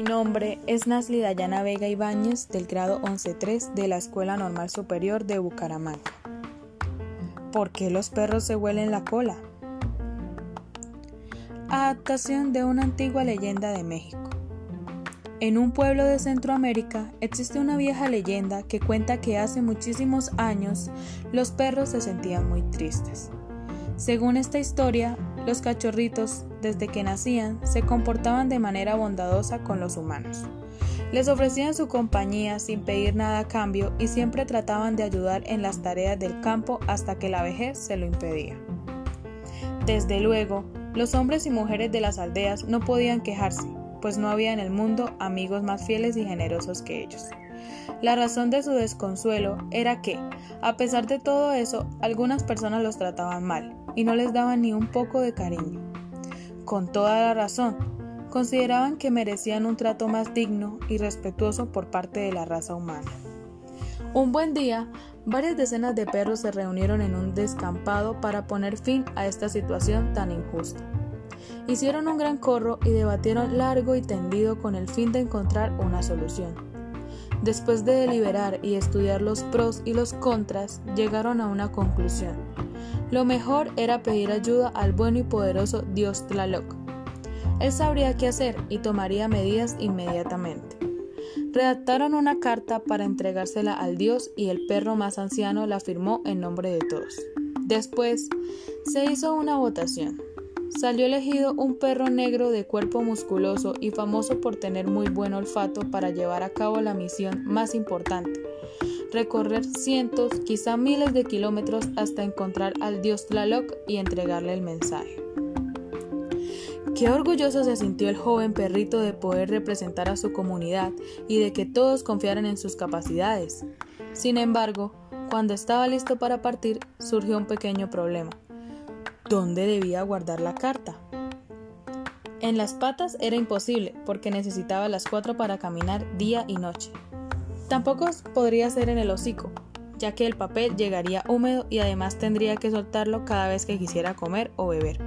Mi nombre es Nasli Dayana Vega Ibáñez del grado 11.3 de la Escuela Normal Superior de Bucaramanga. ¿Por qué los perros se huelen la cola? Adaptación de una antigua leyenda de México. En un pueblo de Centroamérica existe una vieja leyenda que cuenta que hace muchísimos años los perros se sentían muy tristes. Según esta historia, los cachorritos, desde que nacían, se comportaban de manera bondadosa con los humanos. Les ofrecían su compañía sin pedir nada a cambio y siempre trataban de ayudar en las tareas del campo hasta que la vejez se lo impedía. Desde luego, los hombres y mujeres de las aldeas no podían quejarse, pues no había en el mundo amigos más fieles y generosos que ellos. La razón de su desconsuelo era que, a pesar de todo eso, algunas personas los trataban mal y no les daban ni un poco de cariño. Con toda la razón, consideraban que merecían un trato más digno y respetuoso por parte de la raza humana. Un buen día, varias decenas de perros se reunieron en un descampado para poner fin a esta situación tan injusta. Hicieron un gran corro y debatieron largo y tendido con el fin de encontrar una solución. Después de deliberar y estudiar los pros y los contras, llegaron a una conclusión. Lo mejor era pedir ayuda al bueno y poderoso Dios Tlaloc. Él sabría qué hacer y tomaría medidas inmediatamente. Redactaron una carta para entregársela al Dios y el perro más anciano la firmó en nombre de todos. Después se hizo una votación salió elegido un perro negro de cuerpo musculoso y famoso por tener muy buen olfato para llevar a cabo la misión más importante, recorrer cientos, quizá miles de kilómetros hasta encontrar al dios Tlaloc y entregarle el mensaje. Qué orgulloso se sintió el joven perrito de poder representar a su comunidad y de que todos confiaran en sus capacidades. Sin embargo, cuando estaba listo para partir, surgió un pequeño problema dónde debía guardar la carta. En las patas era imposible porque necesitaba las cuatro para caminar día y noche. Tampoco podría ser en el hocico, ya que el papel llegaría húmedo y además tendría que soltarlo cada vez que quisiera comer o beber.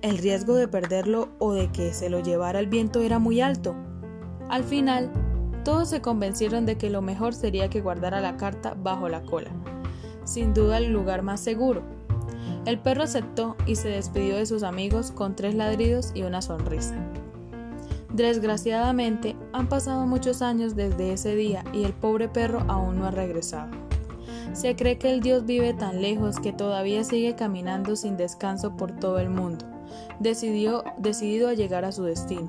El riesgo de perderlo o de que se lo llevara el viento era muy alto. Al final, todos se convencieron de que lo mejor sería que guardara la carta bajo la cola, sin duda el lugar más seguro, el perro aceptó y se despidió de sus amigos con tres ladridos y una sonrisa. Desgraciadamente, han pasado muchos años desde ese día y el pobre perro aún no ha regresado. Se cree que el Dios vive tan lejos que todavía sigue caminando sin descanso por todo el mundo, decidió, decidido a llegar a su destino.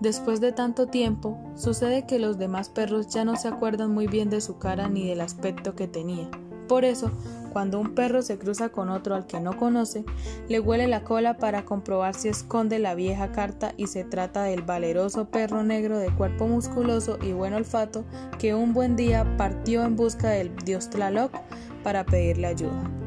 Después de tanto tiempo, sucede que los demás perros ya no se acuerdan muy bien de su cara ni del aspecto que tenía. Por eso, cuando un perro se cruza con otro al que no conoce, le huele la cola para comprobar si esconde la vieja carta y se trata del valeroso perro negro de cuerpo musculoso y buen olfato que un buen día partió en busca del dios Tlaloc para pedirle ayuda.